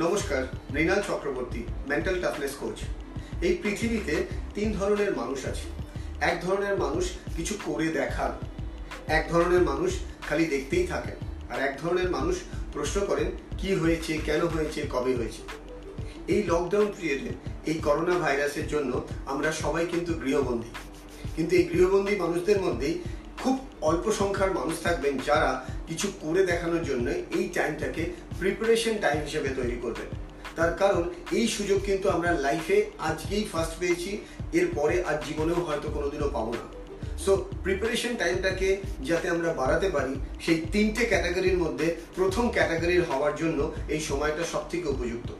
নমস্কার, Mrinal Chakraborty mental toughness coach এই পৃথিবীতে তিন ধরনের মানুষ আছে। এক ধরনের মানুষ কিছু করে দেখান। এক ধরনের মানুষ খালি দেখতেই থাকেন। আর এক ধরনের মানুষ প্রশ্ন করেন, কি হয়েছে, কেন হয়েছে, কবে হয়েছে? এই লকডাউন পিরিয়ডে এই করোনা ভাইরাসের জন্য আমরা সবাই কিন্তু গৃহবন্দী। কিন্তু এই গৃহবন্দী মানুষদের মধ্যেই খুব অল্প সংখ্যার মানুষ থাকবেন যারা কিছু করে দেখানোর জন্য এই টাইমটাকে প্রিপারেশন টাইম হিসেবে তৈরি করবেন। তার কারণ, এই সুযোগ কিন্তু আমরা লাইফে আজকেই ফার্স্ট পেয়েছি, এরপরে আর জীবনেও হয়তো কোনোদিনও পাবো না। সো প্রিপারেশন টাইমটাকে যাতে আমরা বাড়াতে পারি, সেই তিনটে ক্যাটাগরির মধ্যে প্রথম ক্যাটাগরির হওয়ার জন্য এই সময়টা সব থেকে উপযুক্ত।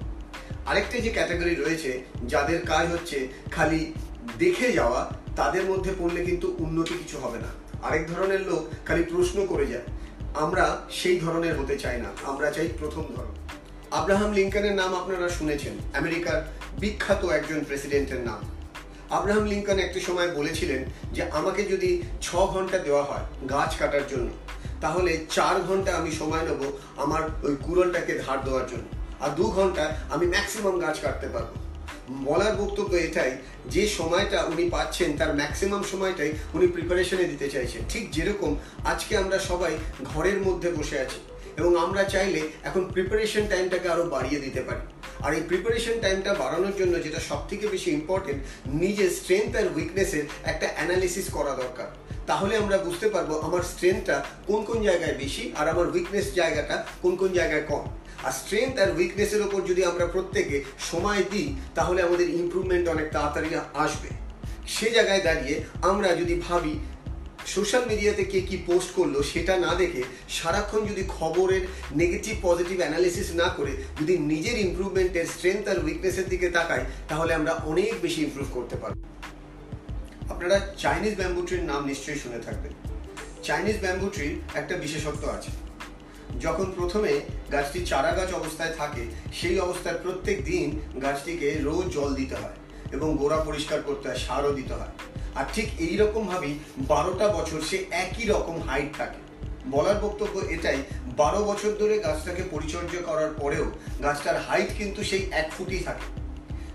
আরেকটা যে ক্যাটাগরি রয়েছে, যাদের কাজ হচ্ছে খালি দেখে যাওয়া, তাদের মধ্যে পড়লে কিন্তু উন্নতি কিছু হবে না। আরেক ধরনের লোক খালি প্রশ্ন করে যায় আমরা সেই ধরনের হতে চাই না, আমরা চাই প্রথম ধরন। আব্রাহাম লিঙ্কনের নাম আপনারা শুনেছেন, আমেরিকার বিখ্যাত একজন প্রেসিডেন্টের নাম। আব্রাহাম লিঙ্কন একটি সময় বলেছিলেন যে, আমাকে যদি ছ ঘণ্টা দেওয়া হয় গাছ কাটার জন্য, তাহলে চার ঘণ্টা আমি সময় নেব আমার ওই কুড়নটাকে ধার দেওয়ার জন্য। আর দু ঘন্টায় আমি ম্যাক্সিমাম গাছ কাটতে পারব। বলার বক্তব্য এটাই, যে সময়টা উনি পাচ্ছেন, তার ম্যাক্সিমাম সময়টাই উনি প্রিপারেশনে দিতে চাইছেন। ঠিক যেরকম আজকে আমরা সবাই ঘরের মধ্যে বসে আছি এবং আমরা চাইলে এখন প্রিপারেশন টাইমটাকে আরও বাড়িয়ে দিতে পারি। আর এই প্রিপারেশন টাইমটা বাড়ানোর জন্য যেটা সব থেকে বেশি ইম্পর্টেন্ট নিজের স্ট্রেংথ আর উইকনেসের একটা অ্যানালিসিস করা দরকার। তাহলে আমরা বুঝতে পারব আমার স্ট্রেংথটা কোন কোন জায়গায় বেশি আর আমার উইকনেস জায়গাটা কোন কোন জায়গায় কম। আর স্ট্রেংথ আর উইকনেসের ওপর যদি আমরা প্রত্যেকে সময় দিই, তাহলে আমাদের ইম্প্রুভমেন্ট অনেক তাড়াতাড়ি আসবে। সে জায়গায় দাঁড়িয়ে আমরা যদি ভাবি সোশ্যাল মিডিয়াতে কে কি পোস্ট করল সেটা না দেখে সারাক্ষণ যদি খবরের নেগেটিভ পজিটিভ অ্যানালিসিস না করে যদি নিজের ইম্প্রুভমেন্টের স্ট্রেংথ আর উইকনেসের দিকে তাকাই, তাহলে আমরা অনেক বেশি ইম্প্রুভ করতে পারব। আপনারা চাইনিজ ব্যাম্বু ট্রির নাম নিশ্চয়ই শুনে থাকবেন। চাইনিজ ব্যাম্বু ট্রির একটা বিশেষত্ব আছে। যখন প্রথমে গাছটি চারা গাছ অবস্থায় থাকে, সেই অবস্থায় প্রত্যেক দিন গাছটিকে রোজ জল দিতে হয় এবং গোড়া পরিষ্কার করতে হয়, সারও দিতে হয়। আর ঠিক এই ভাবেই বারোটা বছর সে একই রকম হাইট থাকে। বলার বক্তব্য এটাই, বারো বছর ধরে গাছটাকে পরিচর্যা করার পরেও গাছটার হাইট কিন্তু সেই এক ফুটই থাকে।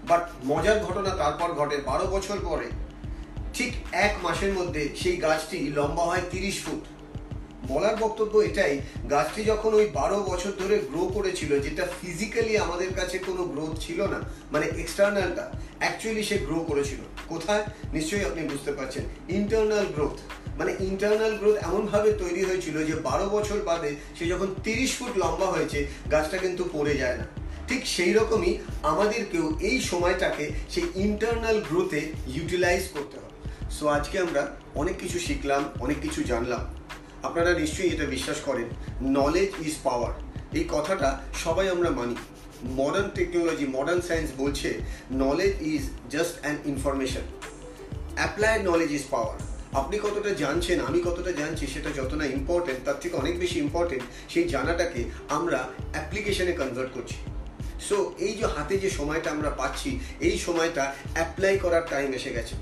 বাট মজার ঘটনা তারপর ঘটে। বারো বছর পরে ঠিক এক মাসের মধ্যে সেই গাছটি লম্বা হয় তিরিশ ফুট। বলার বক্তব্য এটাই, গাছটি যখন ওই বারো বছর ধরে গ্রো করেছিল, যেটা ফিজিক্যালি আমাদের কাছে কোনো গ্রোথ ছিল না মানে এক্সটার্নালটা অ্যাকচুয়ালি সে গ্রো করেছিল। কোথায়? নিশ্চয়ই আপনি বুঝতে পারছেন। ইন্টারনাল গ্রোথ মানে ইন্টারনাল গ্রোথ এমনভাবে তৈরি হয়েছিল যে বারো বছর বাদে সে যখন তিরিশ ফুট লম্বা হয়েছে, গাছটা কিন্তু পড়ে যায় না। ঠিক সেই রকমই আমাদেরকেও এই সময়টাকে সেই ইন্টারনাল গ্রোথে ইউটিলাইজ করতে হবে। সো আজকে আমরা অনেক কিছু শিখলাম, অনেক কিছু জানলাম। আপনারা নিশ্চয়ই এটা বিশ্বাস করেন নলেজ ইজ পাওয়ার এই কথাটা সবাই আমরা মানি। মডার্ন টেকনোলজি মডার্ন সায়েন্স বলছে knowledge is just an information applied knowledge is power আপনি কতটা জানছেন, আমি কতটা জানছি, সেটা যত না ইম্পর্টেন্ট তার থেকে অনেক বেশি ইম্পর্টেন্ট সেই জানাটাকে আমরা অ্যাপ্লিকেশনে কনভার্ট করছি। সো এই যে হাতে যে সময়টা আমরা পাচ্ছি, এই সময়টা অ্যাপ্লাই করার টাইম এসে গেছে।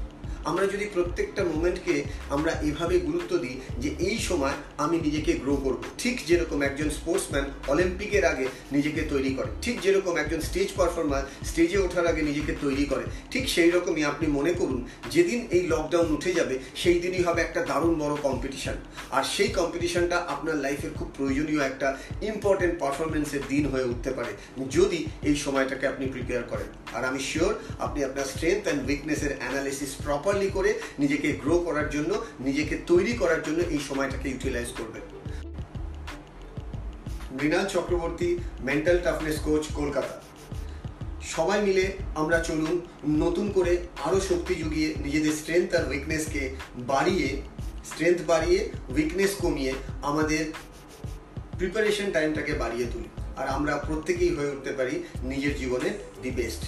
আমরা যদি প্রত্যেকটা মোমেন্টকে আমরা এভাবে গুরুত্ব দিই যে এই সময় আমি নিজেকে গ্রো করব। ঠিক যেরকম একজন স্পোর্টসম্যান অলিম্পিকের আগে নিজেকে তৈরি করে, ঠিক যেরকম একজন স্টেজ পারফর্মার স্টেজে ওঠার আগে নিজেকে তৈরি করে, ঠিক সেই রকমই আপনি মনে করুন যেদিন এই লকডাউন উঠে যাবে, সেই দিনই হবে একটা দারুণ বড় কম্পিটিশান আর সেই কম্পিটিশানটা আপনার লাইফের খুব প্রয়োজনীয় একটা ইম্পর্টেন্ট পারফরমেন্সের দিন হয়ে উঠতে পারে, যদি এই সময়টাকে আপনি প্রিপেয়ার করেন। আর আমি শিওর আপনি আপনার স্ট্রেংথ অ্যান্ড উইকনেসের অ্যানালিসিস প্রপার প্রপারলি করে নিজেকে গ্রো করার জন্য, নিজেকে তৈরি করার জন্য এই সময়টাকে ইউটিলাইজ করবেন Mrinal Chakraborty mental toughness coach Kolkata. সবাই মিলে আমরা চলুন নতুন করে আরও শক্তি জুগিয়ে নিজেদের স্ট্রেংথ আর উইকনেসকে বাড়িয়ে স্ট্রেংথ বাড়িয়ে উইকনেস কমিয়ে আমাদের প্রিপারেশন টাইমটাকে বাড়িয়ে তুলি। আর আমরা প্রত্যেকেই হয়ে উঠতে পারি নিজের জীবনের দি বেস্ট